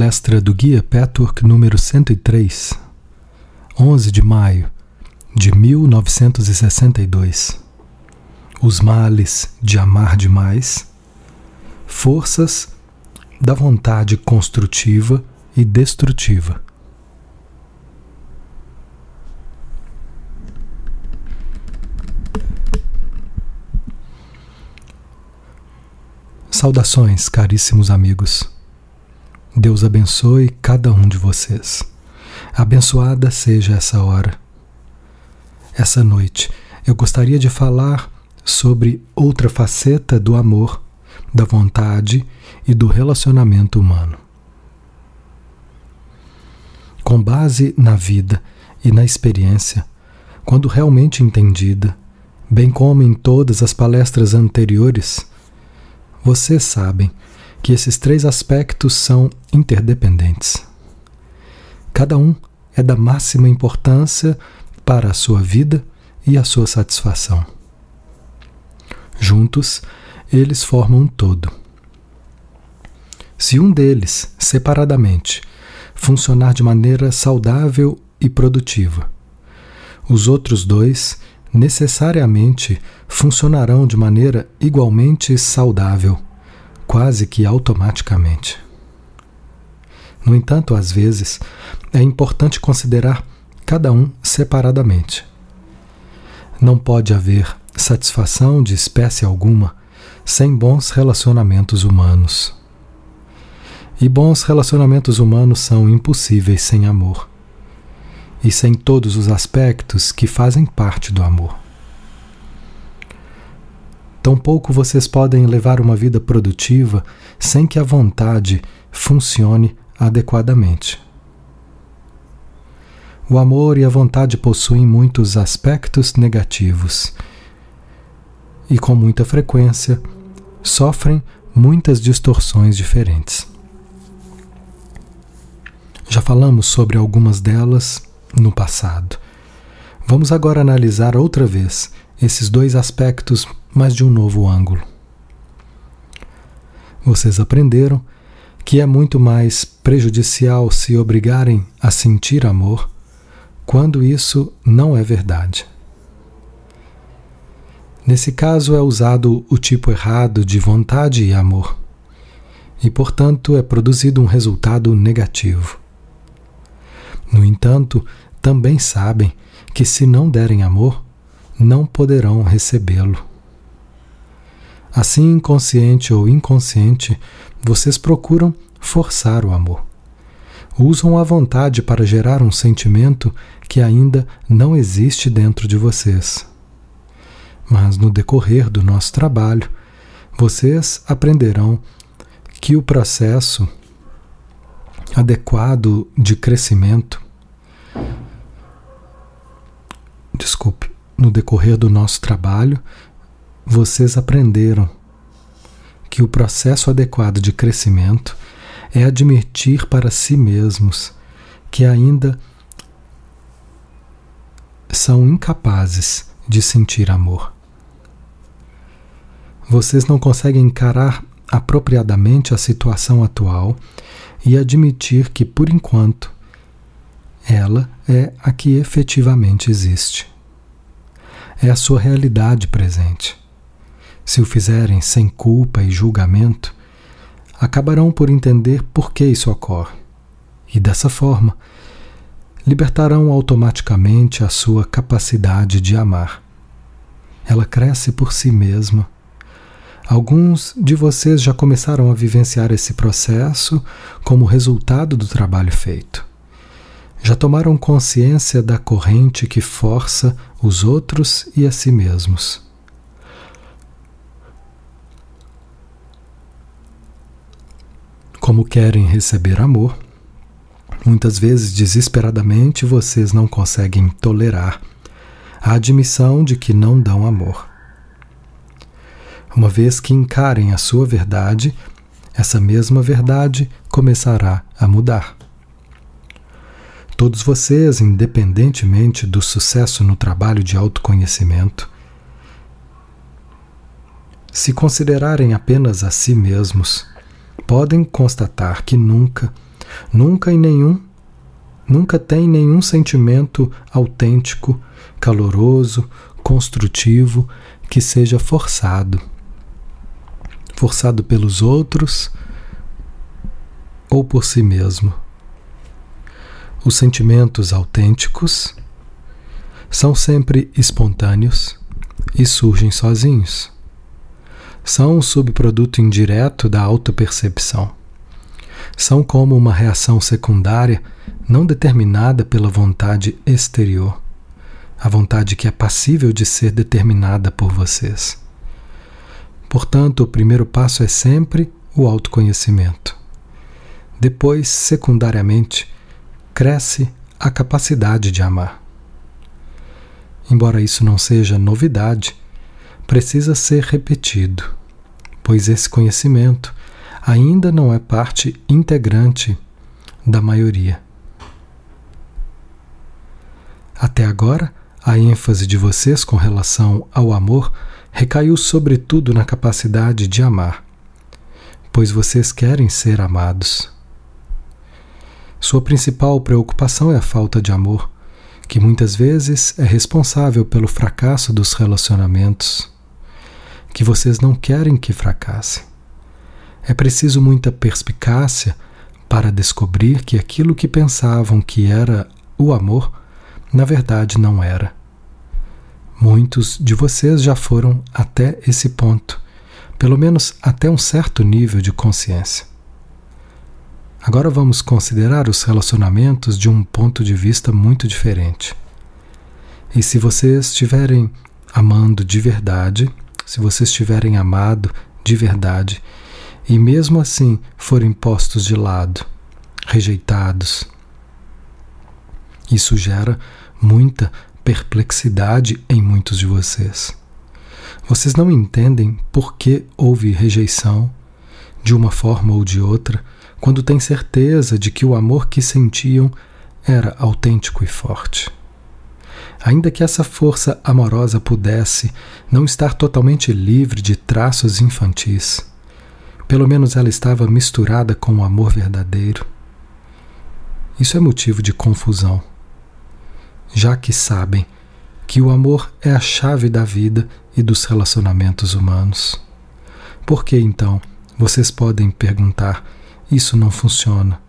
Palestra do Guia Petwork número 103, 11 de maio de 1962. Os males de amar demais, forças da vontade construtiva e destrutiva. Saudações, caríssimos amigos. Deus abençoe cada um de vocês. Abençoada seja essa hora. Essa noite eu gostaria de falar sobre outra faceta do amor, da vontade e do relacionamento humano. Com base na vida e na experiência, quando realmente entendida, bem como em todas as palestras anteriores, vocês sabem que esses três aspectos são interdependentes. Cada um é da máxima importância para a sua vida e a sua satisfação. Juntos, eles formam um todo. Se um deles, separadamente, funcionar de maneira saudável e produtiva, os outros dois necessariamente funcionarão de maneira igualmente saudável, quase que automaticamente. No entanto, às vezes, é importante considerar cada um separadamente. Não pode haver satisfação de espécie alguma sem bons relacionamentos humanos. E bons relacionamentos humanos são impossíveis sem amor e sem todos os aspectos que fazem parte do amor. Tampouco vocês podem levar uma vida produtiva sem que a vontade funcione adequadamente. O amor e a vontade possuem muitos aspectos negativos e, com muita frequência, sofrem muitas distorções diferentes. Já falamos sobre algumas delas no passado. Vamos agora analisar outra vez esses dois aspectos, mas de um novo ângulo. Vocês aprenderam que é muito mais prejudicial se obrigarem a sentir amor quando isso não é verdade. Nesse caso é usado o tipo errado de vontade e amor, e portanto é produzido um resultado negativo. No entanto, também sabem que se não derem amor, não poderão recebê-lo. Assim, inconsciente ou inconsciente, vocês procuram forçar o amor. Usam a vontade para gerar um sentimento que ainda não existe dentro de vocês. Mas no decorrer do nosso trabalho, vocês aprenderão que o processo adequado de crescimento. Desculpe, no decorrer do nosso trabalho, vocês aprenderam que o processo adequado de crescimento é admitir para si mesmos que ainda são incapazes de sentir amor. Vocês não conseguem encarar apropriadamente a situação atual e admitir que, por enquanto, ela é a que efetivamente existe. É a sua realidade presente. Se o fizerem sem culpa e julgamento, acabarão por entender por que isso ocorre. E dessa forma, libertarão automaticamente a sua capacidade de amar. Ela cresce por si mesma Alguns de vocês já começaram a vivenciar esse processo como resultado do trabalho feito. Já tomaram consciência da corrente que força os outros e a si mesmos. Como querem receber amor, muitas vezes desesperadamente vocês não conseguem tolerar a admissão de que não dão amor. Uma vez que encarem a sua verdade, essa mesma verdade começará a mudar. Todos vocês, independentemente do sucesso no trabalho de autoconhecimento, se considerarem apenas a si mesmos, podem constatar que nunca Nunca em nenhum nunca tem nenhum sentimento autêntico, caloroso, construtivo que seja forçado. Forçado pelos outros ou por si mesmo. Os sentimentos autênticos são sempre espontâneos e surgem sozinhos. São um subproduto indireto da autopercepção. São como uma reação secundária não determinada pela vontade exterior, a vontade que é passível de ser determinada por vocês. Portanto, o primeiro passo é sempre o autoconhecimento. Depois, secundariamente, cresce a capacidade de amar. Embora isso não seja novidade, precisa ser repetido, pois esse conhecimento ainda não é parte integrante da maioria. Até agora, a ênfase de vocês com relação ao amor recaiu sobretudo na capacidade de amar, pois vocês querem ser amados. Sua principal preocupação é a falta de amor, que muitas vezes é responsável pelo fracasso dos relacionamentos, que vocês não querem que fracasse. É preciso muita perspicácia para descobrir que aquilo que pensavam que era o amor, na verdade não era. Muitos de vocês já foram até esse ponto, pelo menos até um certo nível de consciência. Agora vamos considerar os relacionamentos de um ponto de vista muito diferente. E se vocês estiverem amando de verdade, se vocês estiverem amado de verdade, e mesmo assim forem postos de lado, rejeitados, isso gera muita perplexidade em muitos de vocês. Vocês não entendem por que houve rejeição de uma forma ou de outra quando têm certeza de que o amor que sentiam era autêntico e forte. Ainda que essa força amorosa pudesse não estar totalmente livre de traços infantis, pelo menos ela estava misturada com o amor verdadeiro. Isso é motivo de confusão, já que sabem que o amor é a chave da vida e dos relacionamentos humanos. Por que então vocês podem perguntar isso não funciona.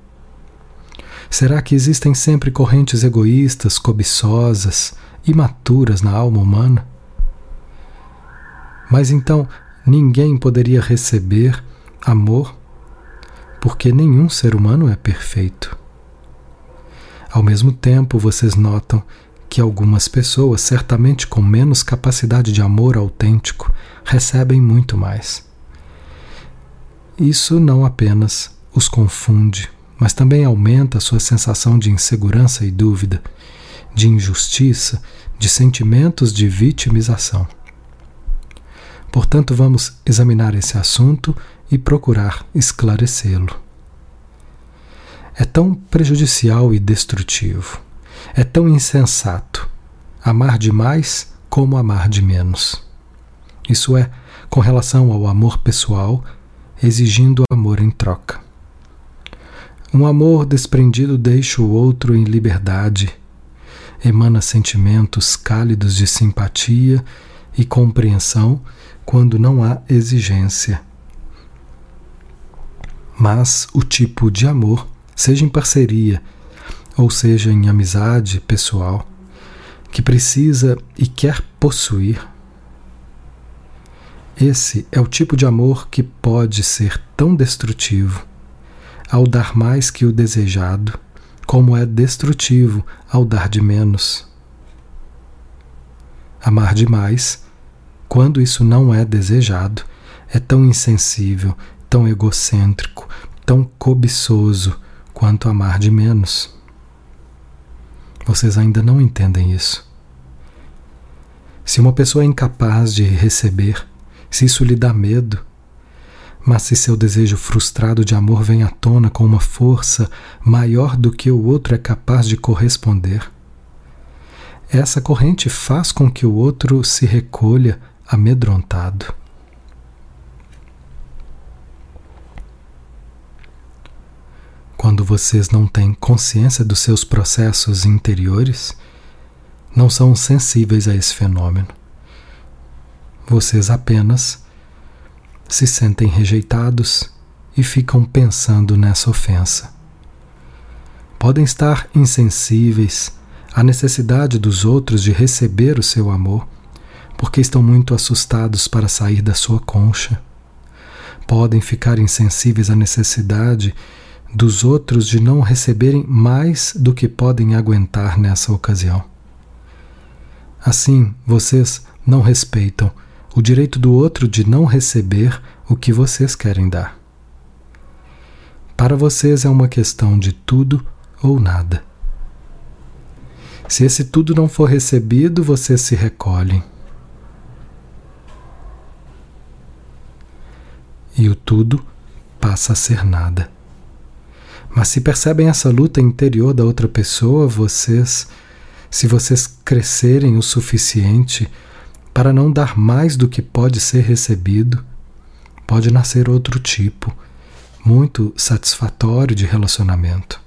Será que existem sempre correntes egoístas, cobiçosas, imaturas na alma humana? Mas então ninguém poderia receber amor porque nenhum ser humano é perfeito. Ao mesmo tempo, vocês notam que algumas pessoas, certamente com menos capacidade de amor autêntico, recebem muito mais. Isso não apenas os confunde, mas também aumenta sua sensação de insegurança e dúvida, de injustiça, de sentimentos de vitimização. Portanto, vamos examinar esse assunto e procurar esclarecê-lo. É tão prejudicial e destrutivo, é tão insensato amar demais como amar de menos. Isso é, com relação ao amor pessoal, exigindo amor em troca. Um amor desprendido deixa o outro em liberdade, emana sentimentos cálidos de simpatia e compreensão quando não há exigência. Mas o tipo de amor, seja em parceria ou seja em amizade pessoal, que precisa e quer possuir, esse é o tipo de amor que pode ser tão destrutivo ao dar mais que o desejado, como é destrutivo ao dar de menos. Amar demais, quando isso não é desejado, é tão insensível, tão egocêntrico, tão cobiçoso quanto amar de menos. Vocês ainda não entendem isso. Se uma pessoa é incapaz de receber, se isso lhe dá medo, mas se seu desejo frustrado de amor vem à tona com uma força maior do que o outro é capaz de corresponder, essa corrente faz com que o outro se recolha amedrontado. quando vocês não têm consciência dos seus processos interiores, não são sensíveis a esse fenômeno. Vocês apenas se sentem rejeitados e ficam pensando nessa ofensa. Podem estar insensíveis à necessidade dos outros de receber o seu amor, porque estão muito assustados para sair da sua concha. Podem ficar insensíveis à necessidade dos outros de não receberem mais do que podem aguentar nessa ocasião. Assim, vocês não respeitam o direito do outro de não receber o que vocês querem dar. Para vocês é uma questão de tudo ou nada. Se esse tudo não for recebido, vocês se recolhem. E o tudo passa a ser nada. Mas se percebem essa luta interior da outra pessoa, vocês se vocês crescerem o suficiente para não dar mais do que pode ser recebido, pode nascer outro tipo, muito satisfatório de relacionamento.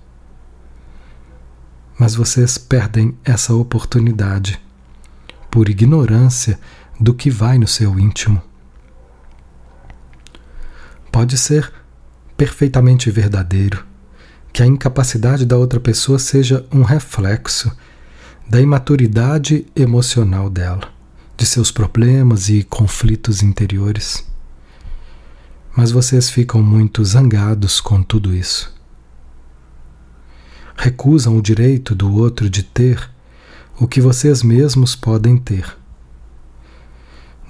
Mas vocês perdem essa oportunidade por ignorância do que vai no seu íntimo. Pode ser perfeitamente verdadeiro que a incapacidade da outra pessoa seja um reflexo da imaturidade emocional dela, de seus problemas e conflitos interiores. Mas vocês ficam muito zangados com tudo isso. Recusam o direito do outro de ter o que vocês mesmos podem ter.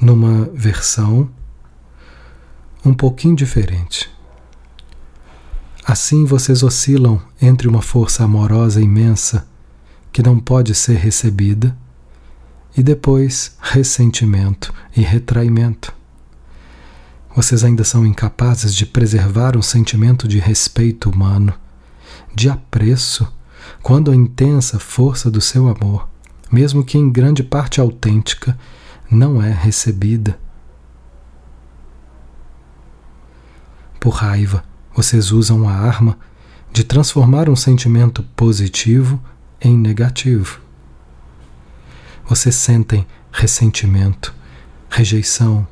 Numa versão um pouquinho diferente. Assim vocês oscilam entre uma força amorosa imensa que não pode ser recebida, e depois ressentimento e retraimento. Vocês ainda são incapazes de preservar um sentimento de respeito humano, de apreço, quando a intensa força do seu amor, mesmo que em grande parte autêntica, não é recebida. Por raiva, vocês usam a arma de transformar um sentimento positivo em negativo. Vocês sentem ressentimento, rejeição,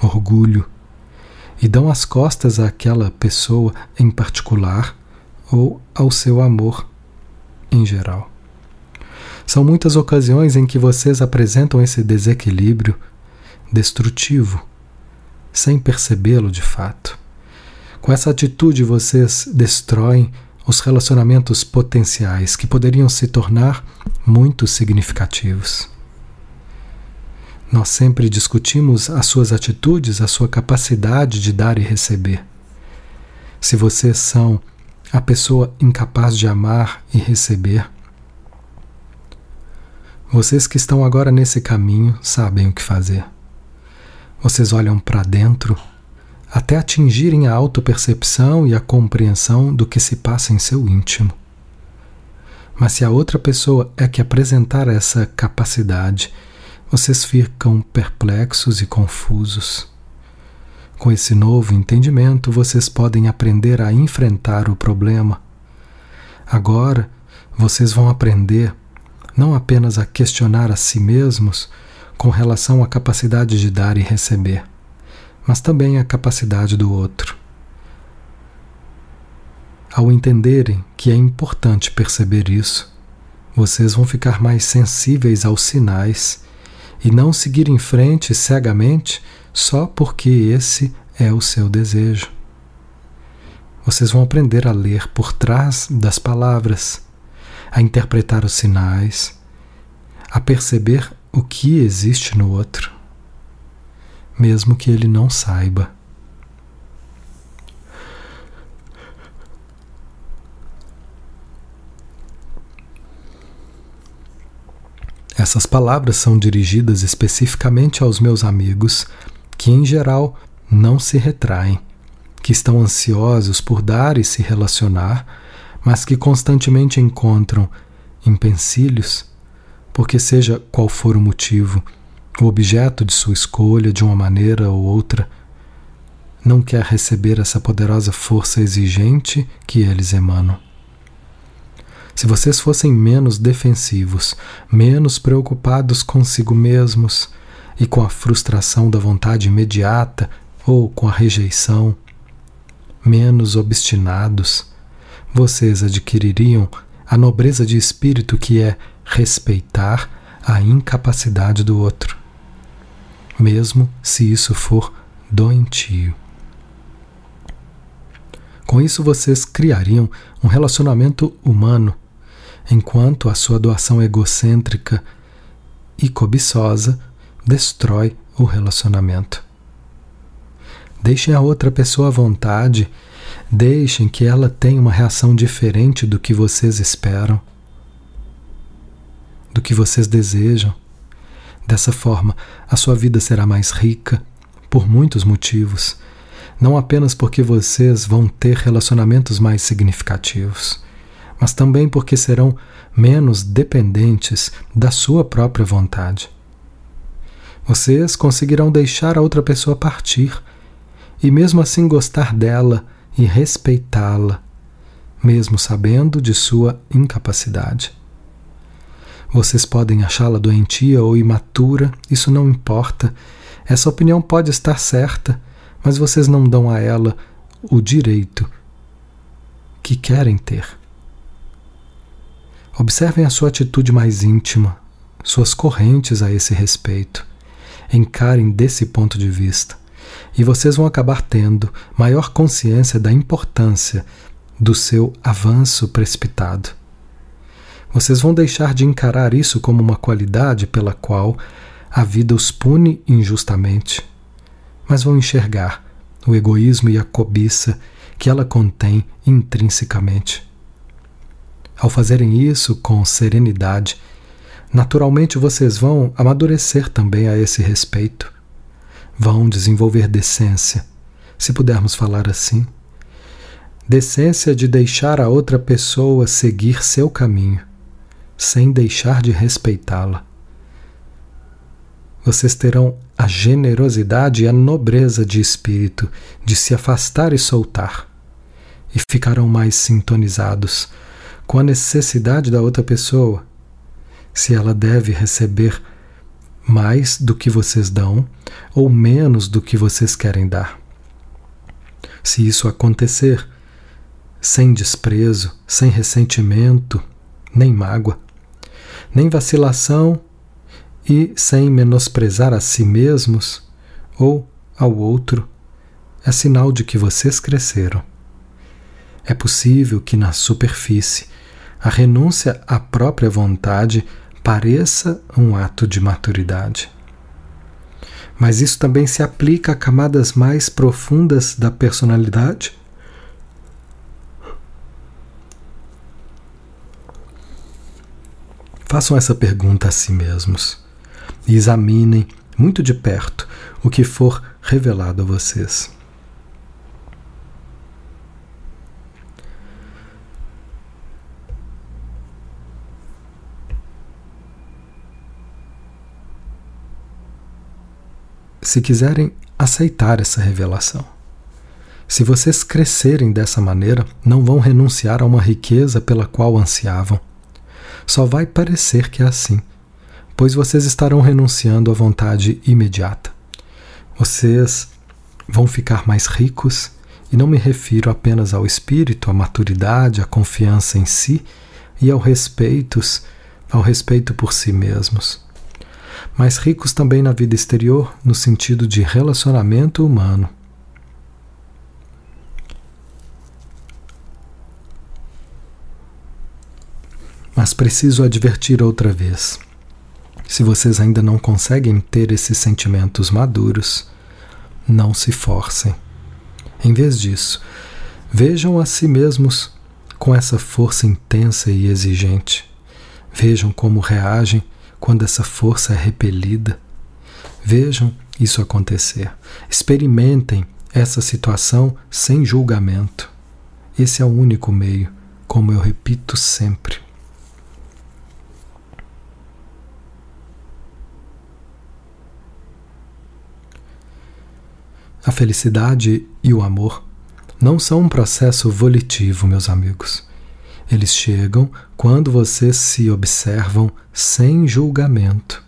orgulho e dão as costas àquela pessoa em particular ou ao seu amor em geral. São muitas ocasiões em que vocês apresentam esse desequilíbrio destrutivo, sem percebê-lo de fato. Com essa atitude, vocês destroem os relacionamentos potenciais que poderiam se tornar muito significativos. Nós sempre discutimos as suas atitudes, a sua capacidade de dar e receber. Se vocês são a pessoa incapaz de amar e receber, vocês que estão agora nesse caminho sabem o que fazer. Vocês olham para dentro até atingirem a autopercepção e a compreensão do que se passa em seu íntimo. Mas se a outra pessoa é que apresentar essa capacidade, vocês ficam perplexos e confusos. Com esse novo entendimento, vocês podem aprender a enfrentar o problema. Agora, vocês vão aprender não apenas a questionar a si mesmos com relação à capacidade de dar e receber, mas também a capacidade do outro. Ao entenderem que é importante perceber isso, vocês vão ficar mais sensíveis aos sinais e não seguir em frente cegamente só porque esse é o seu desejo. Vocês vão aprender a ler por trás das palavras, a interpretar os sinais, a perceber o que existe no outro mesmo que ele não saiba. Essas palavras são dirigidas especificamente aos meus amigos que, em geral, não se retraem, que estão ansiosos por dar e se relacionar, mas que constantemente encontram empecilhos, porque, seja qual for o motivo, o objeto de sua escolha, de uma maneira ou outra, não quer receber essa poderosa força exigente que eles emanam. Se vocês fossem menos defensivos, menos preocupados consigo mesmos e com a frustração da vontade imediata ou com a rejeição, menos obstinados, vocês adquiririam a nobreza de espírito que é respeitar a incapacidade do outro, mesmo se isso for doentio. Com isso, vocês criariam um relacionamento humano, enquanto a sua doação egocêntrica e cobiçosa destrói o relacionamento. Deixem a outra pessoa à vontade, deixem que ela tenha uma reação diferente do que vocês esperam, do que vocês desejam. Dessa forma, a sua vida será mais rica por muitos motivos não apenas porque vocês vão ter relacionamentos mais significativos, mas também porque serão menos dependentes da sua própria vontade. Vocês conseguirão deixar a outra pessoa partir e, mesmo assim, gostar dela e respeitá-la, mesmo sabendo de sua incapacidade. Vocês podem achá-la doentia ou imatura, isso não importa. Essa opinião pode estar certa mas vocês não dão a ela o direito que querem ter. Observem a sua atitude mais íntima, suas correntes a esse respeito. Encarem desse ponto de vista, e vocês vão acabar tendo maior consciência da importância do seu avanço precipitado. Vocês vão deixar de encarar isso como uma qualidade pela qual a vida os pune injustamente mas vão enxergar o egoísmo e a cobiça que ela contém intrinsecamente. Ao fazerem isso com serenidade, naturalmente vocês vão amadurecer também a esse respeito. Vão desenvolver decência, se pudermos falar assim. Decência de deixar a outra pessoa seguir seu caminho, sem deixar de respeitá-la vocês terão a generosidade e a nobreza de espírito de se afastar e soltar, e ficarão mais sintonizados com a necessidade da outra pessoa, se ela deve receber mais do que vocês dão ou menos do que vocês querem dar. Se isso acontecer, sem desprezo, sem ressentimento, nem mágoa, nem vacilação e sem menosprezar a si mesmos ou ao outro, é sinal de que vocês cresceram. É possível que na superfície a renúncia à própria vontade pareça um ato de maturidade. Mas isso também se aplica a camadas mais profundas da personalidade. Façam essa pergunta a si mesmos e examinem muito de perto o que for revelado a vocês. Se quiserem aceitar essa revelação, se vocês crescerem dessa maneira, não vão renunciar a uma riqueza pela qual ansiavam. Só vai parecer que é assim pois vocês estarão renunciando à vontade imediata. Vocês vão ficar mais ricos, e não me refiro apenas ao espírito, à maturidade, à confiança em si e ao respeito, ao respeito por si mesmos. Mas ricos também na vida exterior, no sentido de relacionamento humano. Mas preciso advertir outra vez. Se vocês ainda não conseguem ter esses sentimentos maduros, não se forcem. Em vez disso, vejam a si mesmos com essa força intensa e exigente. Vejam como reagem quando essa força é repelida. Vejam isso acontecer. Experimentem essa situação sem julgamento. Esse é o único meio, como eu repito sempre. A felicidade e o amor não são um processo volitivo, meus amigos. Eles chegam quando vocês se observam sem julgamento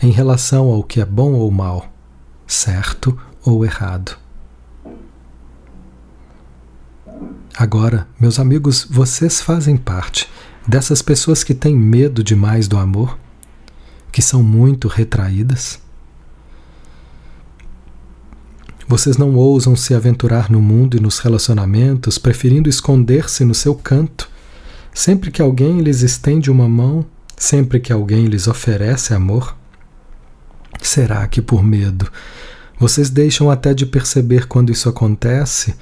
em relação ao que é bom ou mal, certo ou errado. Agora, meus amigos, vocês fazem parte dessas pessoas que têm medo demais do amor, que são muito retraídas. Vocês não ousam se aventurar no mundo e nos relacionamentos, preferindo esconder-se no seu canto. Sempre que alguém lhes estende uma mão, sempre que alguém lhes oferece amor, será que por medo vocês deixam até de perceber quando isso acontece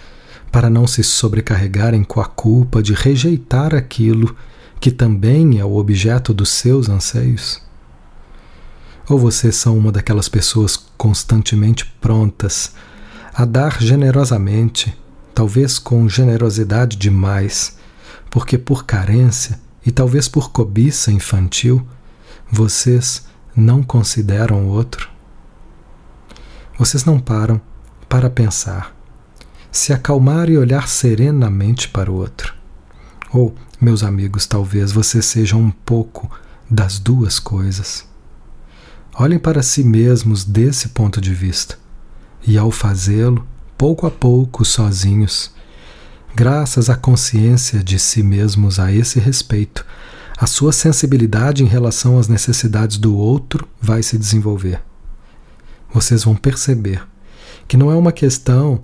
para não se sobrecarregarem com a culpa de rejeitar aquilo que também é o objeto dos seus anseios? Ou vocês são uma daquelas pessoas constantemente prontas a dar generosamente, talvez com generosidade demais, porque por carência e talvez por cobiça infantil, vocês não consideram o outro? Vocês não param para pensar, se acalmar e olhar serenamente para o outro. Ou, meus amigos, talvez vocês sejam um pouco das duas coisas. Olhem para si mesmos desse ponto de vista e ao fazê-lo, pouco a pouco, sozinhos, graças à consciência de si mesmos a esse respeito, a sua sensibilidade em relação às necessidades do outro vai se desenvolver. Vocês vão perceber que não é uma questão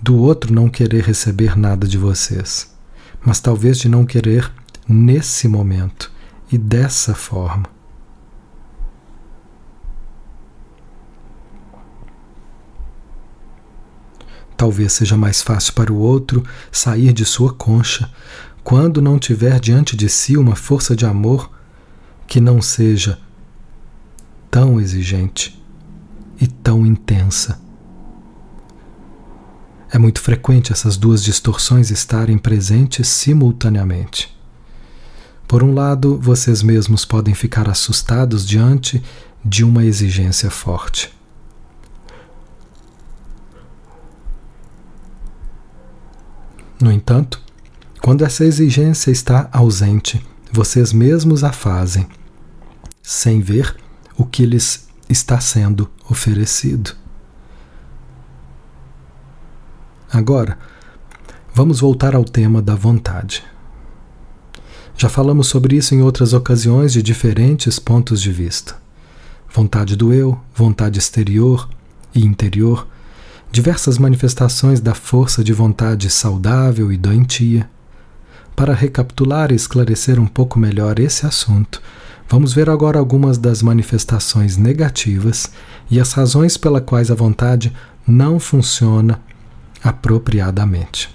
do outro não querer receber nada de vocês, mas talvez de não querer nesse momento e dessa forma. Talvez seja mais fácil para o outro sair de sua concha quando não tiver diante de si uma força de amor que não seja tão exigente e tão intensa. É muito frequente essas duas distorções estarem presentes simultaneamente. Por um lado, vocês mesmos podem ficar assustados diante de uma exigência forte. No entanto, quando essa exigência está ausente, vocês mesmos a fazem, sem ver o que lhes está sendo oferecido. Agora, vamos voltar ao tema da vontade. Já falamos sobre isso em outras ocasiões de diferentes pontos de vista. Vontade do eu, vontade exterior e interior, diversas manifestações da força de vontade saudável e doentia. Para recapitular e esclarecer um pouco melhor esse assunto, vamos ver agora algumas das manifestações negativas e as razões pelas quais a vontade não funciona apropriadamente.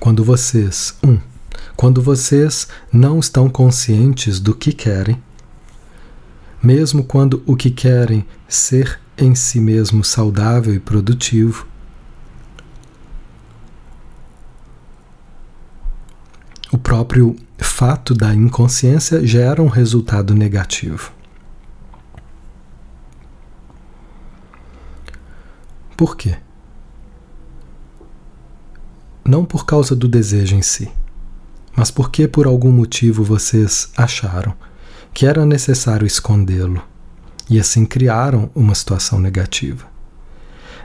Quando vocês, um, quando vocês não estão conscientes do que querem, mesmo quando o que querem ser em si mesmo saudável e produtivo. O próprio fato da inconsciência gera um resultado negativo. Por quê? Não por causa do desejo em si, mas porque por algum motivo vocês acharam que era necessário escondê-lo e assim criaram uma situação negativa.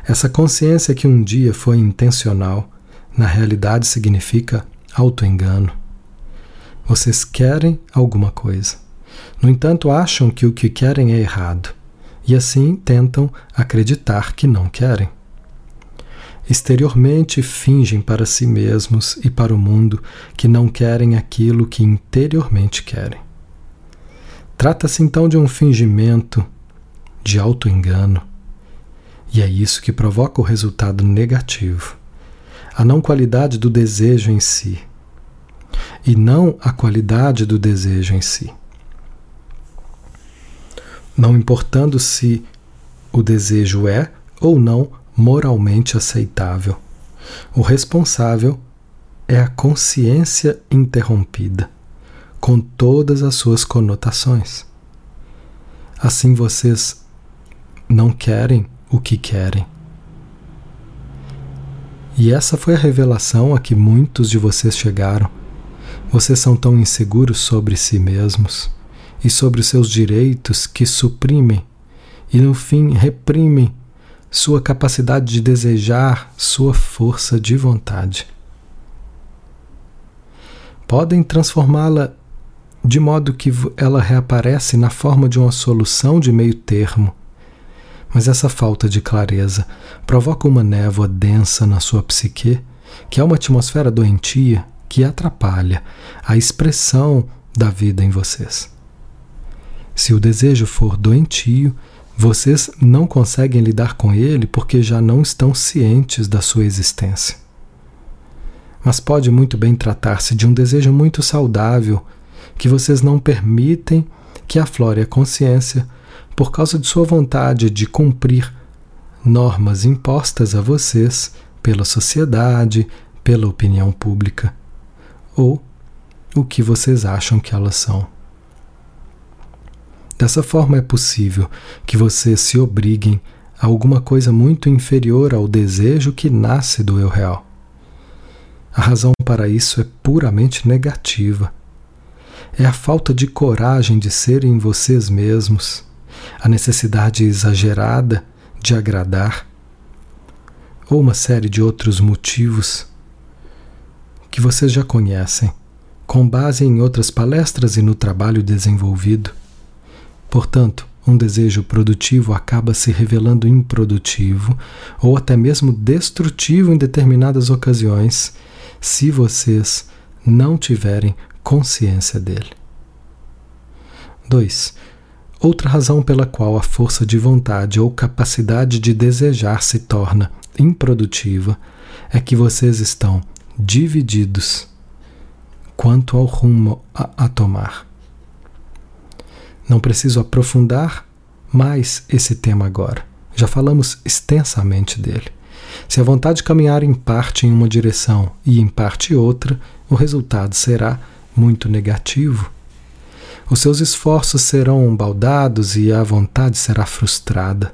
Essa consciência que um dia foi intencional, na realidade significa autoengano. Vocês querem alguma coisa. No entanto, acham que o que querem é errado e assim tentam acreditar que não querem. Exteriormente fingem para si mesmos e para o mundo que não querem aquilo que interiormente querem. Trata-se então de um fingimento, de auto-engano, e é isso que provoca o resultado negativo. A não qualidade do desejo em si, e não a qualidade do desejo em si. Não importando se o desejo é ou não moralmente aceitável. O responsável é a consciência interrompida com todas as suas conotações. Assim vocês não querem o que querem. E essa foi a revelação a que muitos de vocês chegaram. Vocês são tão inseguros sobre si mesmos e sobre os seus direitos que suprimem e, no fim, reprimem sua capacidade de desejar, sua força de vontade. Podem transformá-la de modo que ela reaparece na forma de uma solução de meio termo. Mas essa falta de clareza provoca uma névoa densa na sua psique, que é uma atmosfera doentia que atrapalha a expressão da vida em vocês. Se o desejo for doentio, vocês não conseguem lidar com ele porque já não estão cientes da sua existência. Mas pode muito bem tratar-se de um desejo muito saudável que vocês não permitem que aflore a consciência por causa de sua vontade de cumprir normas impostas a vocês pela sociedade, pela opinião pública, ou o que vocês acham que elas são. Dessa forma é possível que vocês se obriguem a alguma coisa muito inferior ao desejo que nasce do eu real. A razão para isso é puramente negativa é a falta de coragem de serem vocês mesmos, a necessidade exagerada de agradar, ou uma série de outros motivos que vocês já conhecem, com base em outras palestras e no trabalho desenvolvido. Portanto, um desejo produtivo acaba se revelando improdutivo ou até mesmo destrutivo em determinadas ocasiões, se vocês não tiverem consciência dele. 2. Outra razão pela qual a força de vontade ou capacidade de desejar se torna improdutiva é que vocês estão divididos quanto ao rumo a, a tomar. Não preciso aprofundar mais esse tema agora. Já falamos extensamente dele. Se a vontade caminhar em parte em uma direção e em parte outra, o resultado será muito negativo, os seus esforços serão baldados e a vontade será frustrada.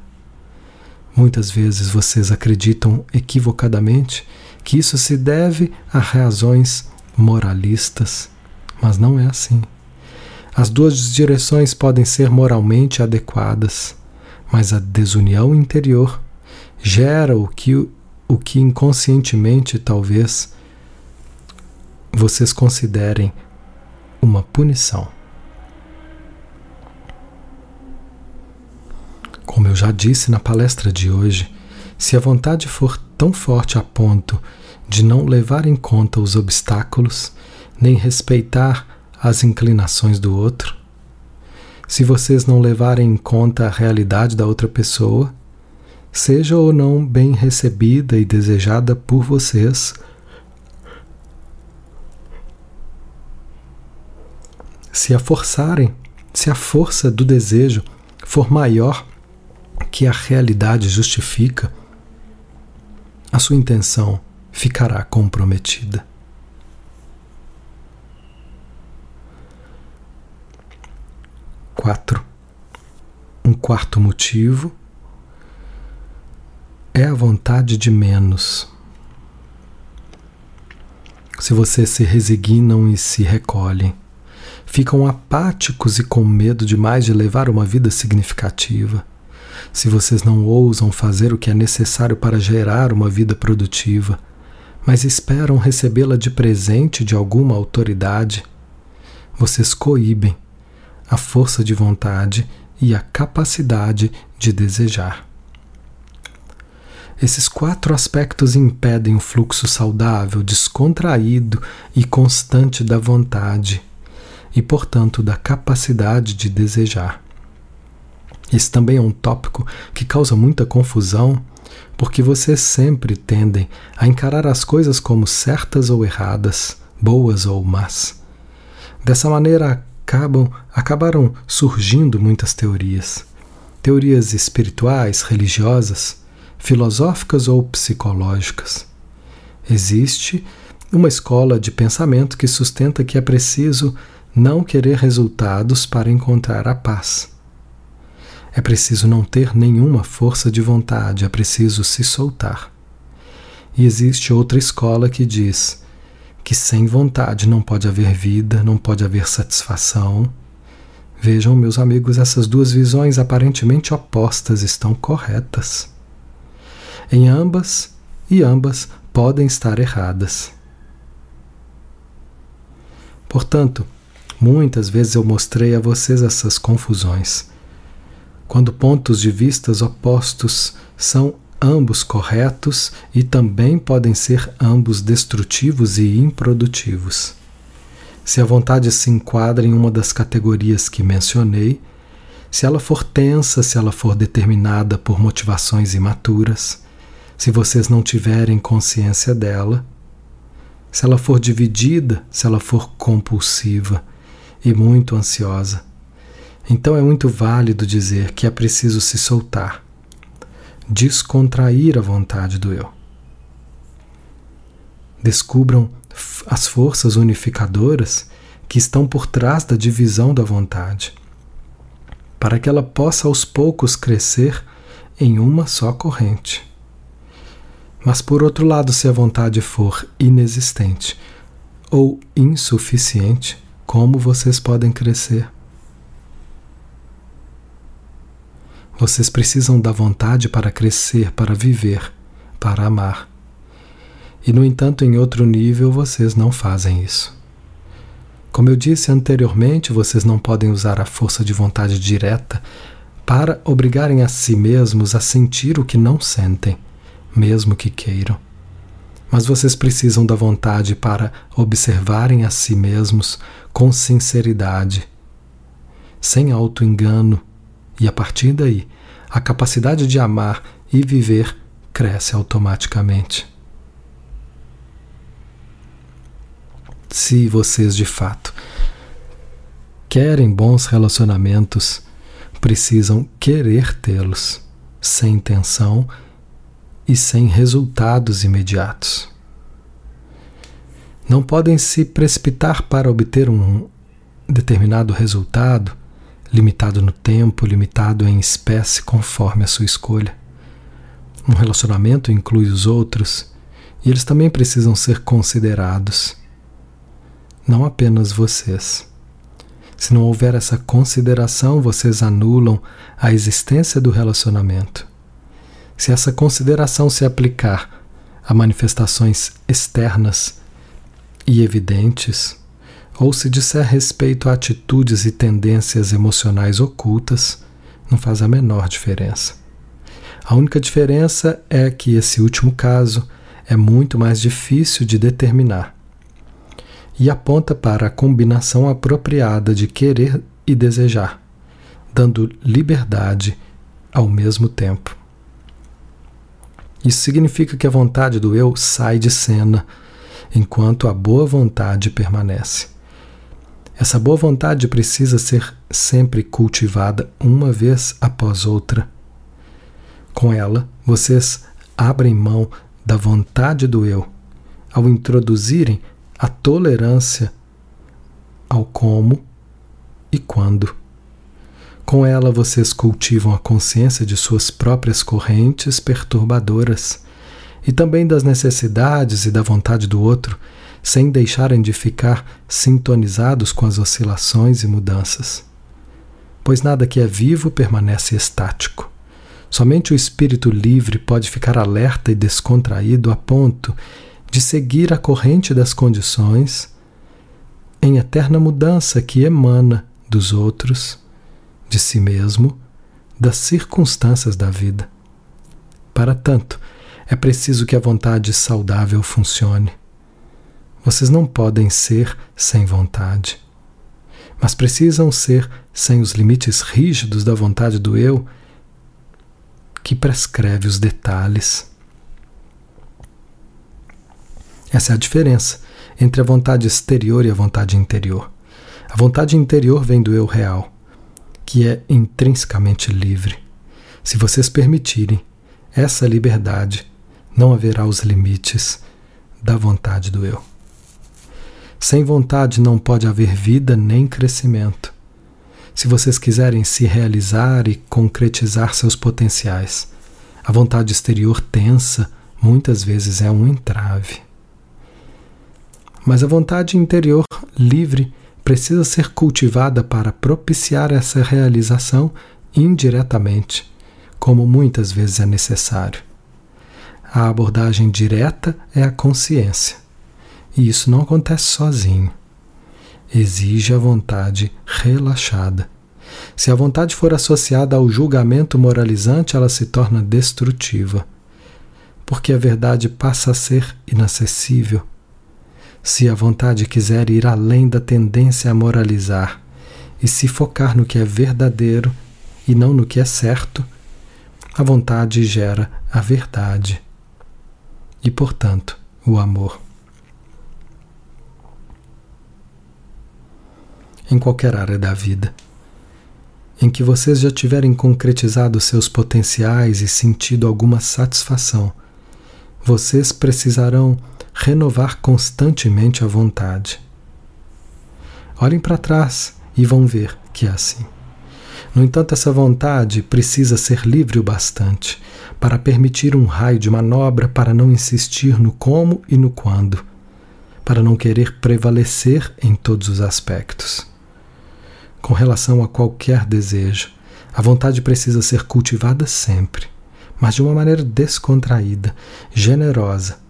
Muitas vezes vocês acreditam equivocadamente que isso se deve a razões moralistas, mas não é assim. As duas direções podem ser moralmente adequadas, mas a desunião interior gera o que, o que inconscientemente talvez vocês considerem uma punição. Como eu já disse na palestra de hoje, se a vontade for tão forte a ponto de não levar em conta os obstáculos, nem respeitar as inclinações do outro, se vocês não levarem em conta a realidade da outra pessoa, seja ou não bem recebida e desejada por vocês, se a forçarem, se a força do desejo for maior que a realidade justifica, a sua intenção ficará comprometida. Quatro. Um quarto motivo é a vontade de menos. Se vocês se resignam e se recolhem, ficam apáticos e com medo demais de levar uma vida significativa. Se vocês não ousam fazer o que é necessário para gerar uma vida produtiva, mas esperam recebê-la de presente de alguma autoridade, vocês coíbem a força de vontade e a capacidade de desejar. Esses quatro aspectos impedem o fluxo saudável, descontraído e constante da vontade e, portanto, da capacidade de desejar. Esse também é um tópico que causa muita confusão, porque vocês sempre tendem a encarar as coisas como certas ou erradas, boas ou más. Dessa maneira acabam acabaram surgindo muitas teorias. Teorias espirituais, religiosas, filosóficas ou psicológicas. Existe uma escola de pensamento que sustenta que é preciso não querer resultados para encontrar a paz. É preciso não ter nenhuma força de vontade, é preciso se soltar. E existe outra escola que diz que sem vontade não pode haver vida, não pode haver satisfação. Vejam, meus amigos, essas duas visões aparentemente opostas estão corretas. Em ambas, e ambas podem estar erradas. Portanto, muitas vezes eu mostrei a vocês essas confusões. Quando pontos de vistas opostos são ambos corretos e também podem ser ambos destrutivos e improdutivos. Se a vontade se enquadra em uma das categorias que mencionei, se ela for tensa, se ela for determinada por motivações imaturas, se vocês não tiverem consciência dela, se ela for dividida, se ela for compulsiva e muito ansiosa, então é muito válido dizer que é preciso se soltar descontrair a vontade do eu. Descubram as forças unificadoras que estão por trás da divisão da vontade, para que ela possa aos poucos crescer em uma só corrente. Mas por outro lado, se a vontade for inexistente ou insuficiente, como vocês podem crescer? Vocês precisam da vontade para crescer, para viver, para amar. E, no entanto, em outro nível, vocês não fazem isso. Como eu disse anteriormente, vocês não podem usar a força de vontade direta para obrigarem a si mesmos a sentir o que não sentem, mesmo que queiram. Mas vocês precisam da vontade para observarem a si mesmos com sinceridade, sem auto-engano e a partir daí, a capacidade de amar e viver cresce automaticamente. Se vocês de fato querem bons relacionamentos, precisam querer tê-los, sem tensão e sem resultados imediatos. Não podem se precipitar para obter um determinado resultado limitado no tempo, limitado em espécie, conforme a sua escolha. Um relacionamento inclui os outros e eles também precisam ser considerados, não apenas vocês. Se não houver essa consideração, vocês anulam a existência do relacionamento. Se essa consideração se aplicar a manifestações externas e evidentes, ou se disser respeito a atitudes e tendências emocionais ocultas, não faz a menor diferença. A única diferença é que esse último caso é muito mais difícil de determinar e aponta para a combinação apropriada de querer e desejar, dando liberdade ao mesmo tempo. Isso significa que a vontade do eu sai de cena, enquanto a boa vontade permanece. Essa boa vontade precisa ser sempre cultivada uma vez após outra. Com ela, vocês abrem mão da vontade do eu ao introduzirem a tolerância ao como e quando. Com ela, vocês cultivam a consciência de suas próprias correntes perturbadoras e também das necessidades e da vontade do outro sem deixarem de ficar sintonizados com as oscilações e mudanças. Pois nada que é vivo permanece estático. Somente o espírito livre pode ficar alerta e descontraído a ponto de seguir a corrente das condições em eterna mudança que emana dos outros, de si mesmo, das circunstâncias da vida. Para tanto, é preciso que a vontade saudável funcione vocês não podem ser sem vontade, mas precisam ser sem os limites rígidos da vontade do eu que prescreve os detalhes. Essa é a diferença entre a vontade exterior e a vontade interior. A vontade interior vem do eu real, que é intrinsecamente livre. Se vocês permitirem essa liberdade, não haverá os limites da vontade do eu. Sem vontade não pode haver vida nem crescimento. se vocês quiserem se realizar e concretizar seus potenciais. A vontade exterior tensa muitas vezes é um entrave. Mas a vontade interior livre precisa ser cultivada para propiciar essa realização indiretamente, como muitas vezes é necessário. A abordagem direta é a consciência, e isso não acontece sozinho. Exige a vontade relaxada. Se a vontade for associada ao julgamento moralizante, ela se torna destrutiva, porque a verdade passa a ser inacessível se a vontade quiser ir além da tendência a moralizar e se focar no que é verdadeiro e não no que é certo, a vontade gera a verdade e, portanto, o amor. Em qualquer área da vida, em que vocês já tiverem concretizado seus potenciais e sentido alguma satisfação, vocês precisarão renovar constantemente a vontade. Olhem para trás e vão ver que é assim. No entanto, essa vontade precisa ser livre o bastante para permitir um raio de manobra para não insistir no como e no quando, para não querer prevalecer em todos os aspectos. Com relação a qualquer desejo, a vontade precisa ser cultivada sempre, mas de uma maneira descontraída, generosa,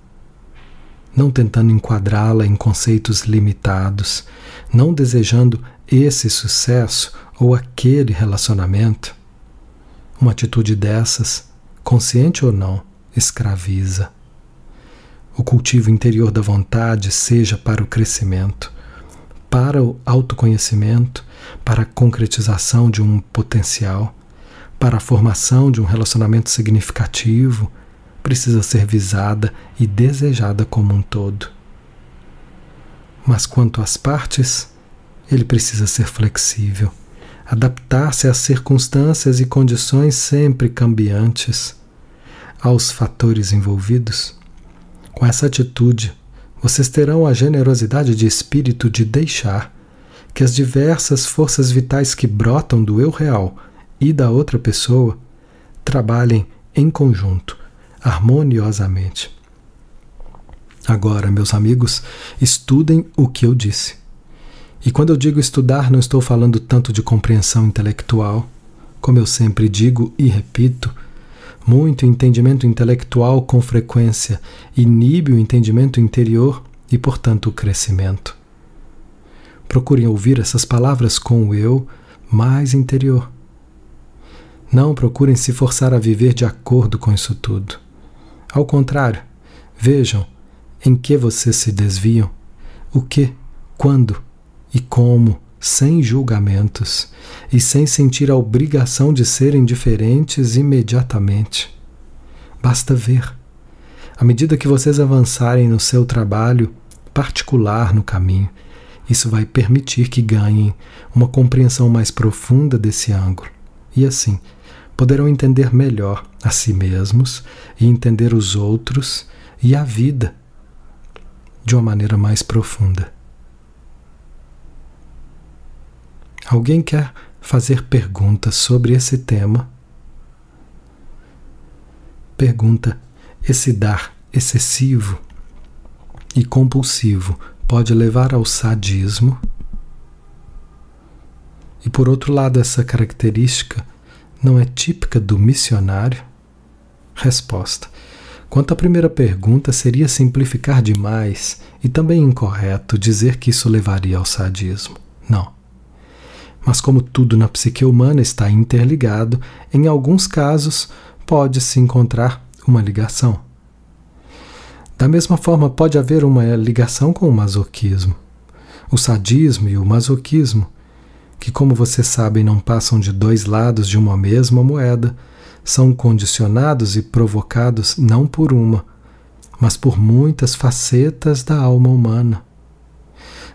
não tentando enquadrá-la em conceitos limitados, não desejando esse sucesso ou aquele relacionamento. Uma atitude dessas, consciente ou não, escraviza. O cultivo interior da vontade seja para o crescimento, para o autoconhecimento, para a concretização de um potencial, para a formação de um relacionamento significativo precisa ser visada e desejada como um todo. Mas quanto às partes, ele precisa ser flexível, adaptar-se às circunstâncias e condições sempre cambiantes, aos fatores envolvidos. Com essa atitude, vocês terão a generosidade de espírito de deixar que as diversas forças vitais que brotam do eu real e da outra pessoa trabalhem em conjunto harmoniosamente. Agora, meus amigos, estudem o que eu disse. E quando eu digo estudar, não estou falando tanto de compreensão intelectual. Como eu sempre digo e repito, muito entendimento intelectual com frequência inibe o entendimento interior e, portanto, o crescimento. Procurem ouvir essas palavras com o eu mais interior. Não procurem se forçar a viver de acordo com isso tudo. Ao contrário, vejam em que vocês se desviam, o que, quando e como, sem julgamentos e sem sentir a obrigação de serem diferentes imediatamente. Basta ver. À medida que vocês avançarem no seu trabalho particular no caminho, isso vai permitir que ganhem uma compreensão mais profunda desse ângulo. E assim, poderão entender melhor a si mesmos e entender os outros e a vida de uma maneira mais profunda. Alguém quer fazer perguntas sobre esse tema? Pergunta: esse dar excessivo e compulsivo pode levar ao sadismo? E por outro lado, essa característica não é típica do missionário? Resposta. Quanto à primeira pergunta, seria simplificar demais e também incorreto dizer que isso levaria ao sadismo. Não. Mas, como tudo na psique humana está interligado, em alguns casos pode-se encontrar uma ligação. Da mesma forma, pode haver uma ligação com o masoquismo. O sadismo e o masoquismo que, como vocês sabem, não passam de dois lados de uma mesma moeda, são condicionados e provocados não por uma, mas por muitas facetas da alma humana.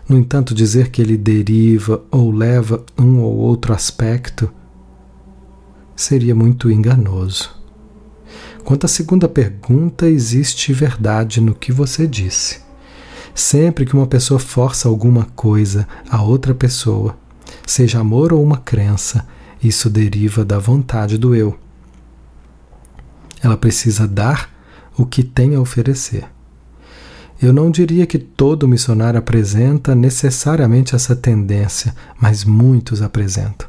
No entanto, dizer que ele deriva ou leva um ou outro aspecto seria muito enganoso. Quanto à segunda pergunta, existe verdade no que você disse. Sempre que uma pessoa força alguma coisa a outra pessoa, seja amor ou uma crença, isso deriva da vontade do eu. Ela precisa dar o que tem a oferecer. Eu não diria que todo missionário apresenta necessariamente essa tendência, mas muitos apresentam.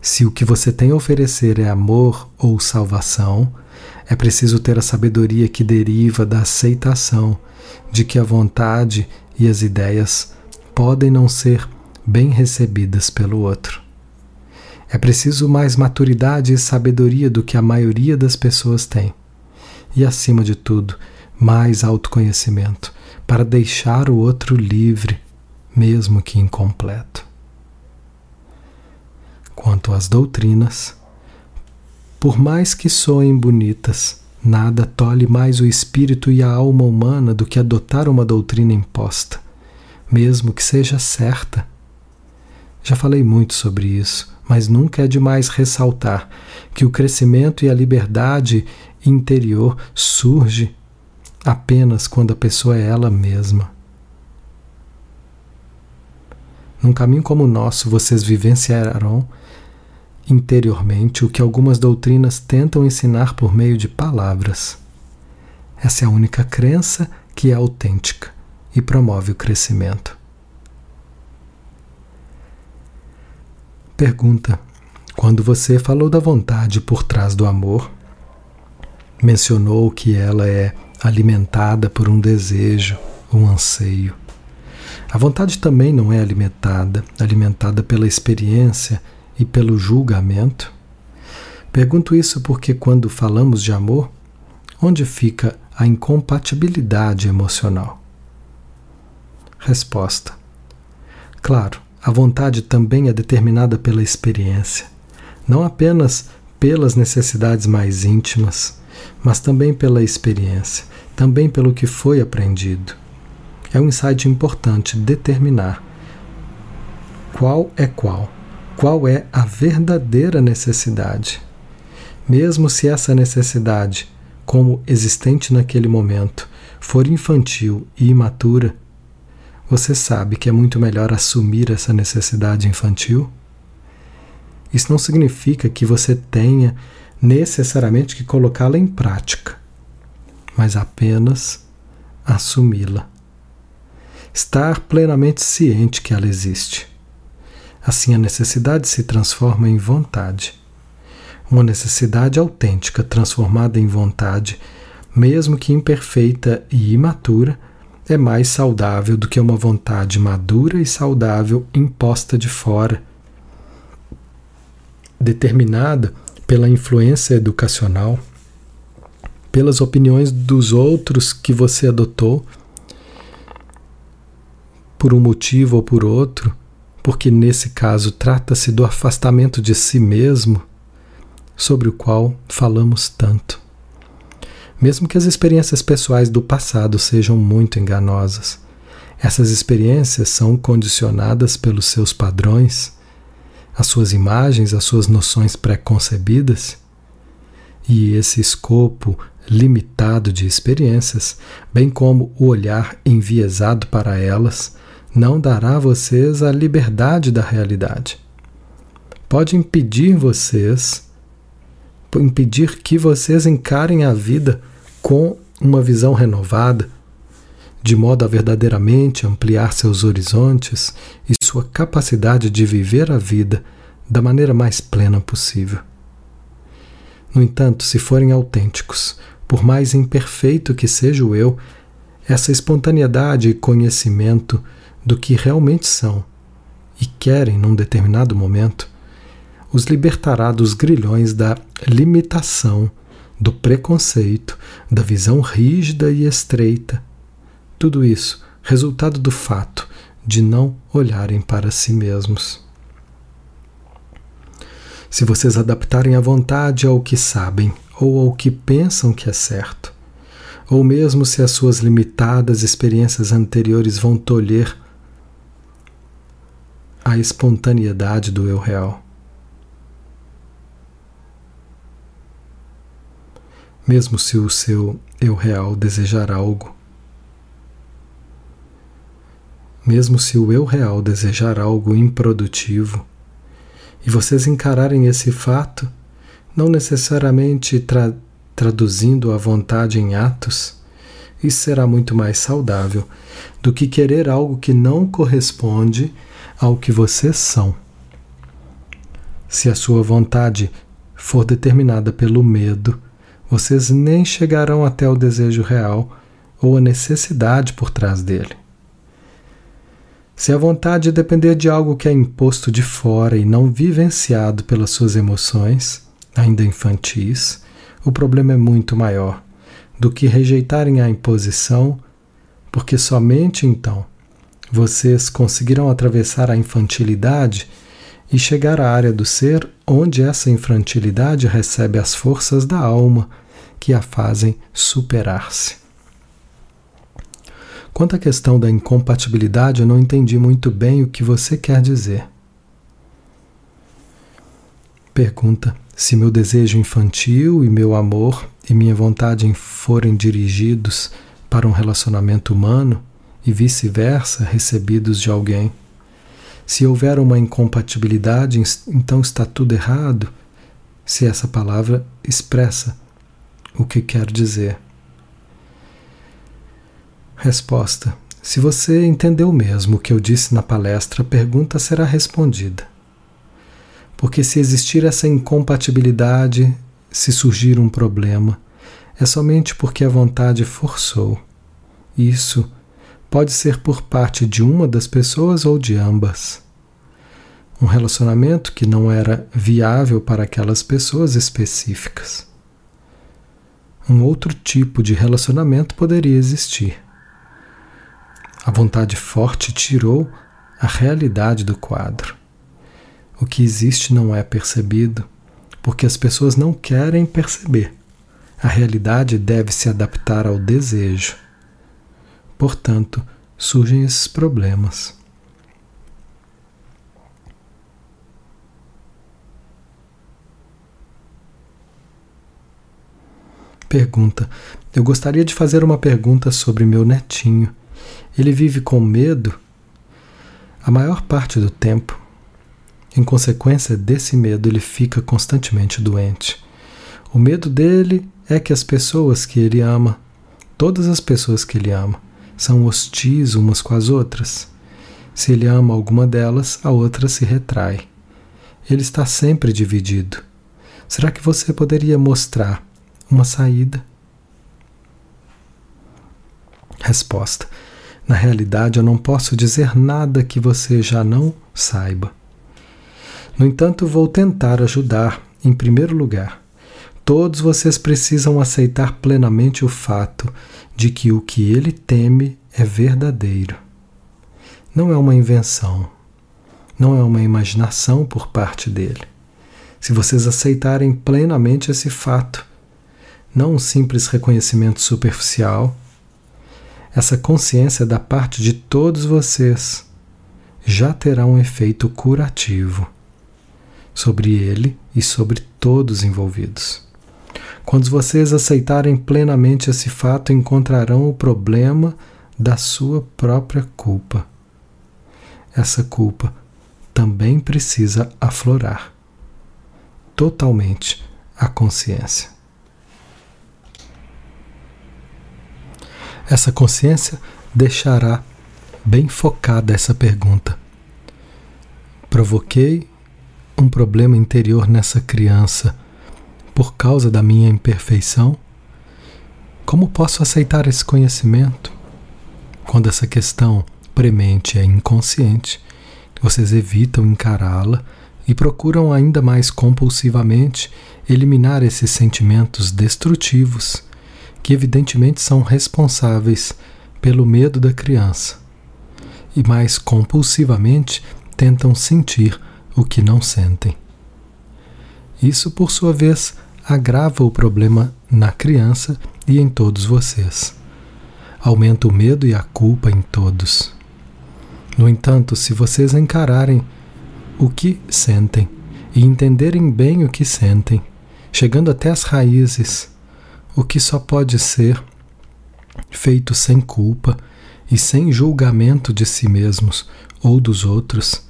Se o que você tem a oferecer é amor ou salvação, é preciso ter a sabedoria que deriva da aceitação de que a vontade e as ideias podem não ser bem recebidas pelo outro. É preciso mais maturidade e sabedoria do que a maioria das pessoas tem. E, acima de tudo, mais autoconhecimento para deixar o outro livre, mesmo que incompleto. Quanto às doutrinas, por mais que soem bonitas, nada tolhe mais o espírito e a alma humana do que adotar uma doutrina imposta, mesmo que seja certa. Já falei muito sobre isso, mas nunca é demais ressaltar que o crescimento e a liberdade interior surge apenas quando a pessoa é ela mesma. Num caminho como o nosso, vocês vivenciarão interiormente o que algumas doutrinas tentam ensinar por meio de palavras. Essa é a única crença que é autêntica e promove o crescimento. Pergunta: Quando você falou da vontade por trás do amor, mencionou que ela é alimentada por um desejo, um anseio. A vontade também não é alimentada, alimentada pela experiência e pelo julgamento? Pergunto isso porque quando falamos de amor, onde fica a incompatibilidade emocional? Resposta: Claro, a vontade também é determinada pela experiência, não apenas pelas necessidades mais íntimas, mas também pela experiência, também pelo que foi aprendido. É um insight importante determinar qual é qual qual é a verdadeira necessidade. Mesmo se essa necessidade, como existente naquele momento, for infantil e imatura, você sabe que é muito melhor assumir essa necessidade infantil? Isso não significa que você tenha necessariamente que colocá-la em prática, mas apenas assumi-la. Estar plenamente ciente que ela existe. Assim, a necessidade se transforma em vontade. Uma necessidade autêntica transformada em vontade, mesmo que imperfeita e imatura, é mais saudável do que uma vontade madura e saudável imposta de fora, determinada pela influência educacional, pelas opiniões dos outros que você adotou, por um motivo ou por outro, porque nesse caso trata-se do afastamento de si mesmo, sobre o qual falamos tanto. Mesmo que as experiências pessoais do passado sejam muito enganosas, essas experiências são condicionadas pelos seus padrões, as suas imagens, as suas noções pré-concebidas, e esse escopo limitado de experiências, bem como o olhar enviesado para elas, não dará a vocês a liberdade da realidade. Pode impedir vocês, impedir que vocês encarem a vida com uma visão renovada, de modo a verdadeiramente ampliar seus horizontes e sua capacidade de viver a vida da maneira mais plena possível. No entanto, se forem autênticos, por mais imperfeito que seja o eu, essa espontaneidade e conhecimento do que realmente são e querem num determinado momento, os libertará dos grilhões da limitação, do preconceito, da visão rígida e estreita. Tudo isso resultado do fato de não olharem para si mesmos. Se vocês adaptarem a vontade ao que sabem ou ao que pensam que é certo, ou mesmo se as suas limitadas experiências anteriores vão tolher a espontaneidade do eu real. Mesmo se o seu eu real desejar algo, mesmo se o eu real desejar algo improdutivo, e vocês encararem esse fato, não necessariamente tra traduzindo a vontade em atos, isso será muito mais saudável do que querer algo que não corresponde ao que vocês são. Se a sua vontade for determinada pelo medo, vocês nem chegarão até o desejo real ou a necessidade por trás dele. Se a vontade depender de algo que é imposto de fora e não vivenciado pelas suas emoções, ainda infantis, o problema é muito maior do que rejeitarem a imposição, porque somente então vocês conseguirão atravessar a infantilidade e chegar à área do ser onde essa infantilidade recebe as forças da alma que a fazem superar-se. Quanto à questão da incompatibilidade, eu não entendi muito bem o que você quer dizer. Pergunta: se meu desejo infantil e meu amor e minha vontade forem dirigidos para um relacionamento humano e vice-versa, recebidos de alguém. Se houver uma incompatibilidade, então está tudo errado, se essa palavra expressa o que quer dizer. Resposta: Se você entendeu mesmo o que eu disse na palestra, a pergunta será respondida. Porque se existir essa incompatibilidade, se surgir um problema, é somente porque a vontade forçou. Isso pode ser por parte de uma das pessoas ou de ambas. Um relacionamento que não era viável para aquelas pessoas específicas. Um outro tipo de relacionamento poderia existir a vontade forte tirou a realidade do quadro. O que existe não é percebido, porque as pessoas não querem perceber. A realidade deve se adaptar ao desejo. Portanto, surgem esses problemas. Pergunta: Eu gostaria de fazer uma pergunta sobre meu netinho ele vive com medo a maior parte do tempo. Em consequência desse medo, ele fica constantemente doente. O medo dele é que as pessoas que ele ama, todas as pessoas que ele ama, são hostis umas com as outras. Se ele ama alguma delas, a outra se retrai. Ele está sempre dividido. Será que você poderia mostrar uma saída? Resposta: na realidade, eu não posso dizer nada que você já não saiba. No entanto, vou tentar ajudar, em primeiro lugar. Todos vocês precisam aceitar plenamente o fato de que o que ele teme é verdadeiro. Não é uma invenção, não é uma imaginação por parte dele. Se vocês aceitarem plenamente esse fato, não um simples reconhecimento superficial, essa consciência da parte de todos vocês já terá um efeito curativo sobre ele e sobre todos os envolvidos. Quando vocês aceitarem plenamente esse fato, encontrarão o problema da sua própria culpa. Essa culpa também precisa aflorar totalmente a consciência. Essa consciência deixará bem focada essa pergunta. Provoquei um problema interior nessa criança por causa da minha imperfeição? Como posso aceitar esse conhecimento? Quando essa questão premente é inconsciente, vocês evitam encará-la e procuram ainda mais compulsivamente eliminar esses sentimentos destrutivos que evidentemente são responsáveis pelo medo da criança e mais compulsivamente tentam sentir o que não sentem. Isso, por sua vez, agrava o problema na criança e em todos vocês. Aumenta o medo e a culpa em todos. No entanto, se vocês encararem o que sentem e entenderem bem o que sentem, chegando até as raízes, o que só pode ser feito sem culpa e sem julgamento de si mesmos ou dos outros,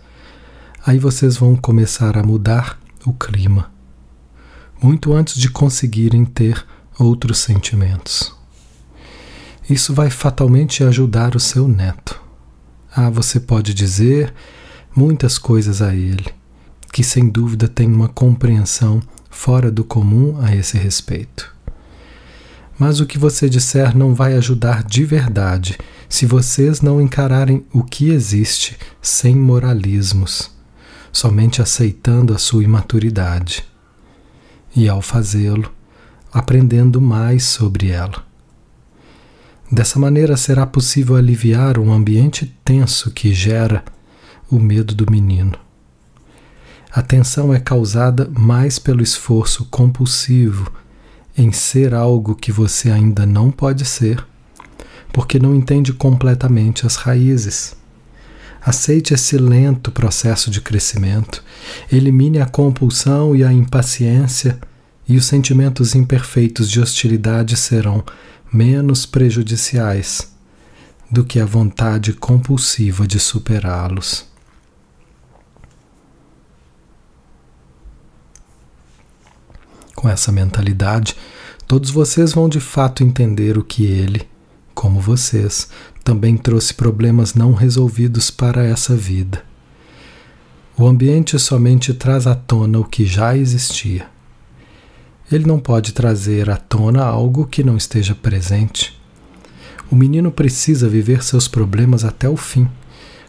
aí vocês vão começar a mudar o clima, muito antes de conseguirem ter outros sentimentos. Isso vai fatalmente ajudar o seu neto. Ah, você pode dizer muitas coisas a ele, que sem dúvida tem uma compreensão fora do comum a esse respeito. Mas o que você disser não vai ajudar de verdade se vocês não encararem o que existe sem moralismos, somente aceitando a sua imaturidade. E ao fazê-lo, aprendendo mais sobre ela. Dessa maneira será possível aliviar um ambiente tenso que gera o medo do menino. A tensão é causada mais pelo esforço compulsivo em ser algo que você ainda não pode ser, porque não entende completamente as raízes. Aceite esse lento processo de crescimento, elimine a compulsão e a impaciência, e os sentimentos imperfeitos de hostilidade serão menos prejudiciais do que a vontade compulsiva de superá-los. Com essa mentalidade, todos vocês vão de fato entender o que ele, como vocês, também trouxe problemas não resolvidos para essa vida. O ambiente somente traz à tona o que já existia. Ele não pode trazer à tona algo que não esteja presente. O menino precisa viver seus problemas até o fim,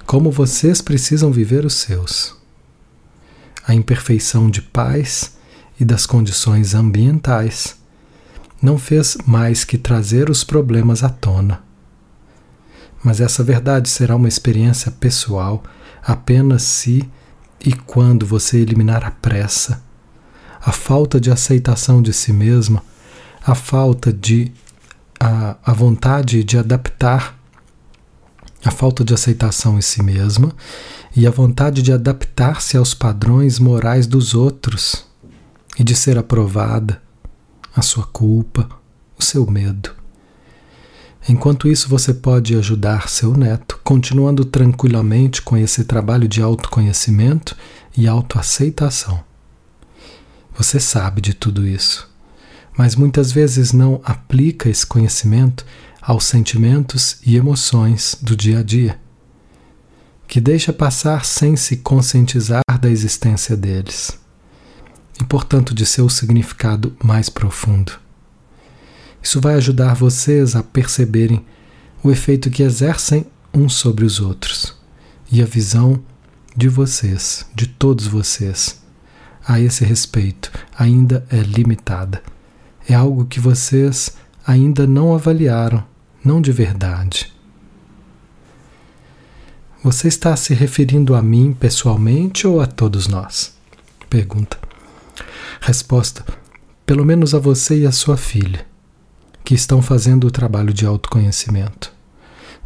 como vocês precisam viver os seus. A imperfeição de paz e das condições ambientais, não fez mais que trazer os problemas à tona. Mas essa verdade será uma experiência pessoal apenas se e quando você eliminar a pressa, a falta de aceitação de si mesma, a falta de a, a vontade de adaptar, a falta de aceitação em si mesma e a vontade de adaptar-se aos padrões morais dos outros e de ser aprovada, a sua culpa, o seu medo. Enquanto isso, você pode ajudar seu neto, continuando tranquilamente com esse trabalho de autoconhecimento e autoaceitação. Você sabe de tudo isso, mas muitas vezes não aplica esse conhecimento aos sentimentos e emoções do dia a dia, que deixa passar sem se conscientizar da existência deles e, portanto, de seu significado mais profundo. Isso vai ajudar vocês a perceberem o efeito que exercem uns sobre os outros e a visão de vocês, de todos vocês, a esse respeito ainda é limitada. É algo que vocês ainda não avaliaram, não de verdade. Você está se referindo a mim pessoalmente ou a todos nós? Pergunta. Resposta: pelo menos a você e a sua filha, que estão fazendo o trabalho de autoconhecimento.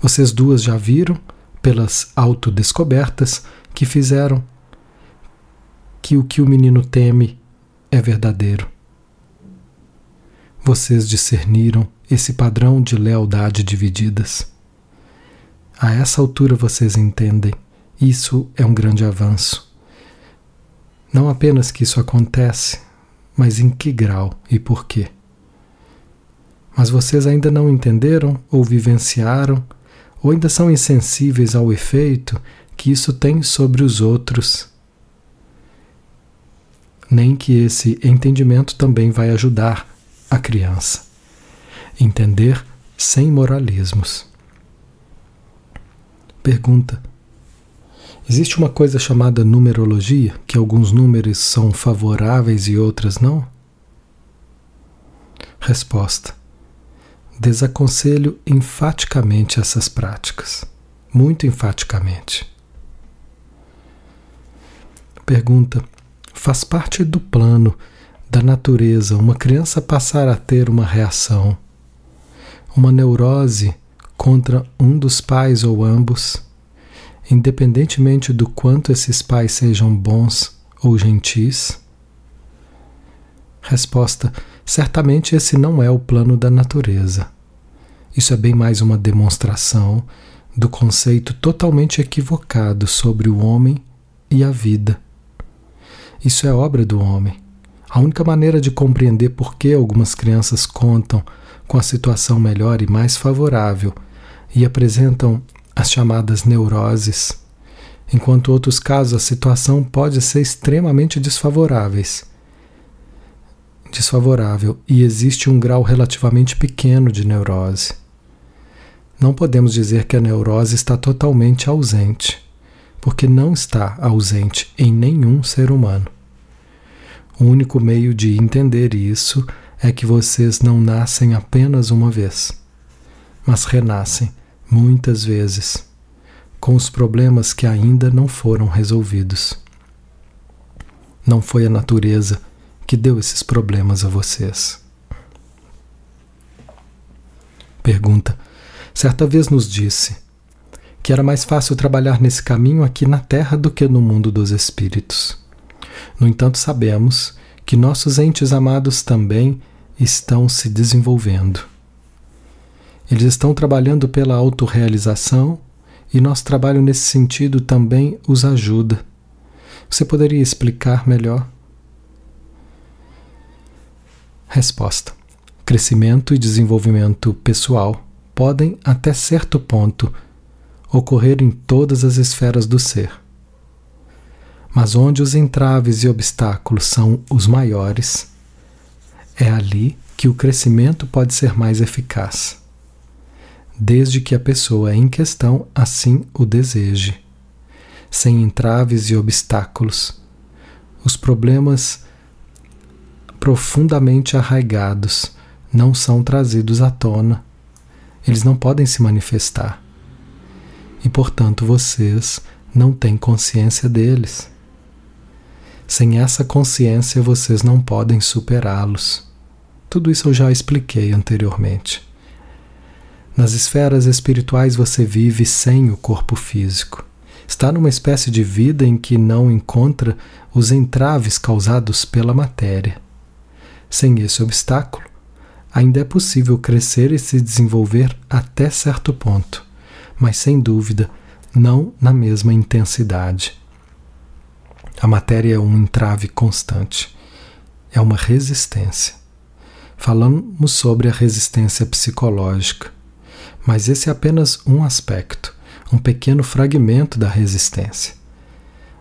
Vocês duas já viram, pelas autodescobertas, que fizeram que o que o menino teme é verdadeiro. Vocês discerniram esse padrão de lealdade divididas. A essa altura vocês entendem, isso é um grande avanço. Não apenas que isso acontece, mas em que grau e por quê. Mas vocês ainda não entenderam ou vivenciaram, ou ainda são insensíveis ao efeito que isso tem sobre os outros. Nem que esse entendimento também vai ajudar a criança. Entender sem moralismos. Pergunta: Existe uma coisa chamada numerologia, que alguns números são favoráveis e outras não? Resposta: Desaconselho enfaticamente essas práticas. Muito enfaticamente. Pergunta: Faz parte do plano da natureza uma criança passar a ter uma reação, uma neurose contra um dos pais ou ambos? Independentemente do quanto esses pais sejam bons ou gentis? Resposta: certamente esse não é o plano da natureza. Isso é bem mais uma demonstração do conceito totalmente equivocado sobre o homem e a vida. Isso é obra do homem. A única maneira de compreender por que algumas crianças contam com a situação melhor e mais favorável e apresentam as chamadas neuroses, enquanto outros casos a situação pode ser extremamente desfavoráveis. Desfavorável e existe um grau relativamente pequeno de neurose. Não podemos dizer que a neurose está totalmente ausente, porque não está ausente em nenhum ser humano. O único meio de entender isso é que vocês não nascem apenas uma vez, mas renascem muitas vezes, com os problemas que ainda não foram resolvidos. Não foi a natureza que deu esses problemas a vocês. Pergunta: certa vez nos disse que era mais fácil trabalhar nesse caminho aqui na Terra do que no mundo dos espíritos. No entanto, sabemos que nossos entes amados também estão se desenvolvendo. Eles estão trabalhando pela autorrealização e nosso trabalho nesse sentido também os ajuda. Você poderia explicar melhor? Resposta: Crescimento e desenvolvimento pessoal podem, até certo ponto, ocorrer em todas as esferas do ser. Mas onde os entraves e obstáculos são os maiores, é ali que o crescimento pode ser mais eficaz, desde que a pessoa em questão assim o deseje. Sem entraves e obstáculos, os problemas profundamente arraigados não são trazidos à tona eles não podem se manifestar. E, portanto, vocês não têm consciência deles. Sem essa consciência, vocês não podem superá-los. Tudo isso eu já expliquei anteriormente. Nas esferas espirituais você vive sem o corpo físico. Está numa espécie de vida em que não encontra os entraves causados pela matéria. Sem esse obstáculo, ainda é possível crescer e se desenvolver até certo ponto, mas sem dúvida não na mesma intensidade. A matéria é um entrave constante, é uma resistência. Falamos sobre a resistência psicológica, mas esse é apenas um aspecto, um pequeno fragmento da resistência.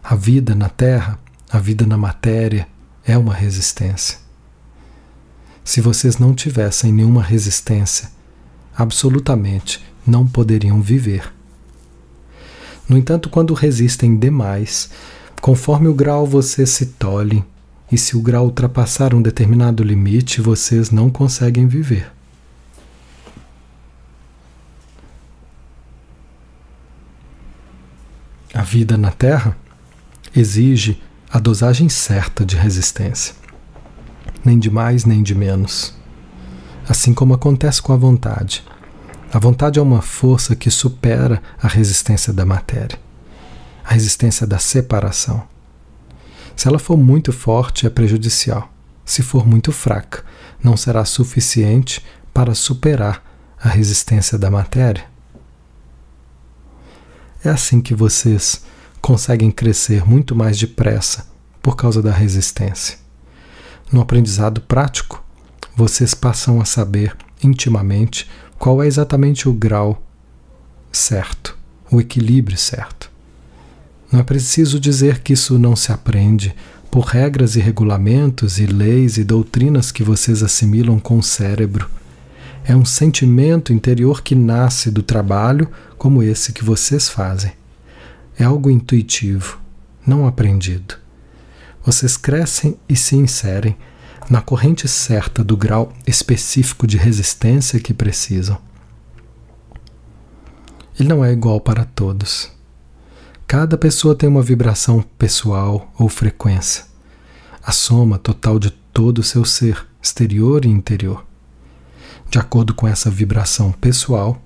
A vida na Terra, a vida na matéria, é uma resistência. Se vocês não tivessem nenhuma resistência, absolutamente não poderiam viver. No entanto, quando resistem demais, conforme o grau vocês se tolhem, e se o grau ultrapassar um determinado limite, vocês não conseguem viver. A vida na Terra exige a dosagem certa de resistência nem de mais nem de menos. Assim como acontece com a vontade. A vontade é uma força que supera a resistência da matéria, a resistência da separação. Se ela for muito forte, é prejudicial. Se for muito fraca, não será suficiente para superar a resistência da matéria. É assim que vocês conseguem crescer muito mais depressa por causa da resistência. No aprendizado prático, vocês passam a saber intimamente qual é exatamente o grau certo, o equilíbrio certo. Não é preciso dizer que isso não se aprende por regras e regulamentos e leis e doutrinas que vocês assimilam com o cérebro. É um sentimento interior que nasce do trabalho como esse que vocês fazem. É algo intuitivo, não aprendido vocês crescem e se inserem na corrente certa do grau específico de resistência que precisam. Ele não é igual para todos. Cada pessoa tem uma vibração pessoal ou frequência, a soma total de todo o seu ser, exterior e interior. De acordo com essa vibração pessoal,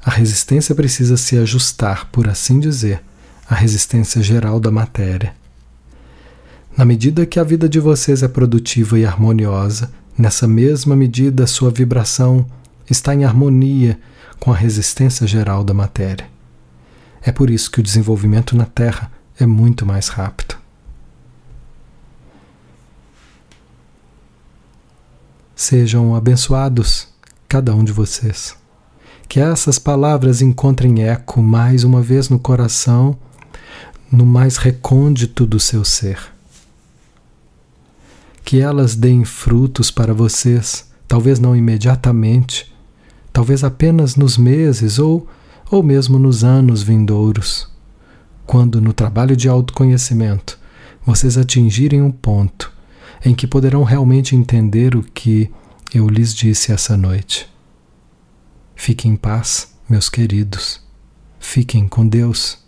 a resistência precisa se ajustar, por assim dizer, à resistência geral da matéria na medida que a vida de vocês é produtiva e harmoniosa, nessa mesma medida sua vibração está em harmonia com a resistência geral da matéria. É por isso que o desenvolvimento na Terra é muito mais rápido. Sejam abençoados, cada um de vocês. Que essas palavras encontrem eco mais uma vez no coração, no mais recôndito do seu ser. Que elas deem frutos para vocês, talvez não imediatamente, talvez apenas nos meses ou, ou mesmo nos anos vindouros, quando no trabalho de autoconhecimento vocês atingirem um ponto em que poderão realmente entender o que eu lhes disse essa noite. Fiquem em paz, meus queridos. Fiquem com Deus.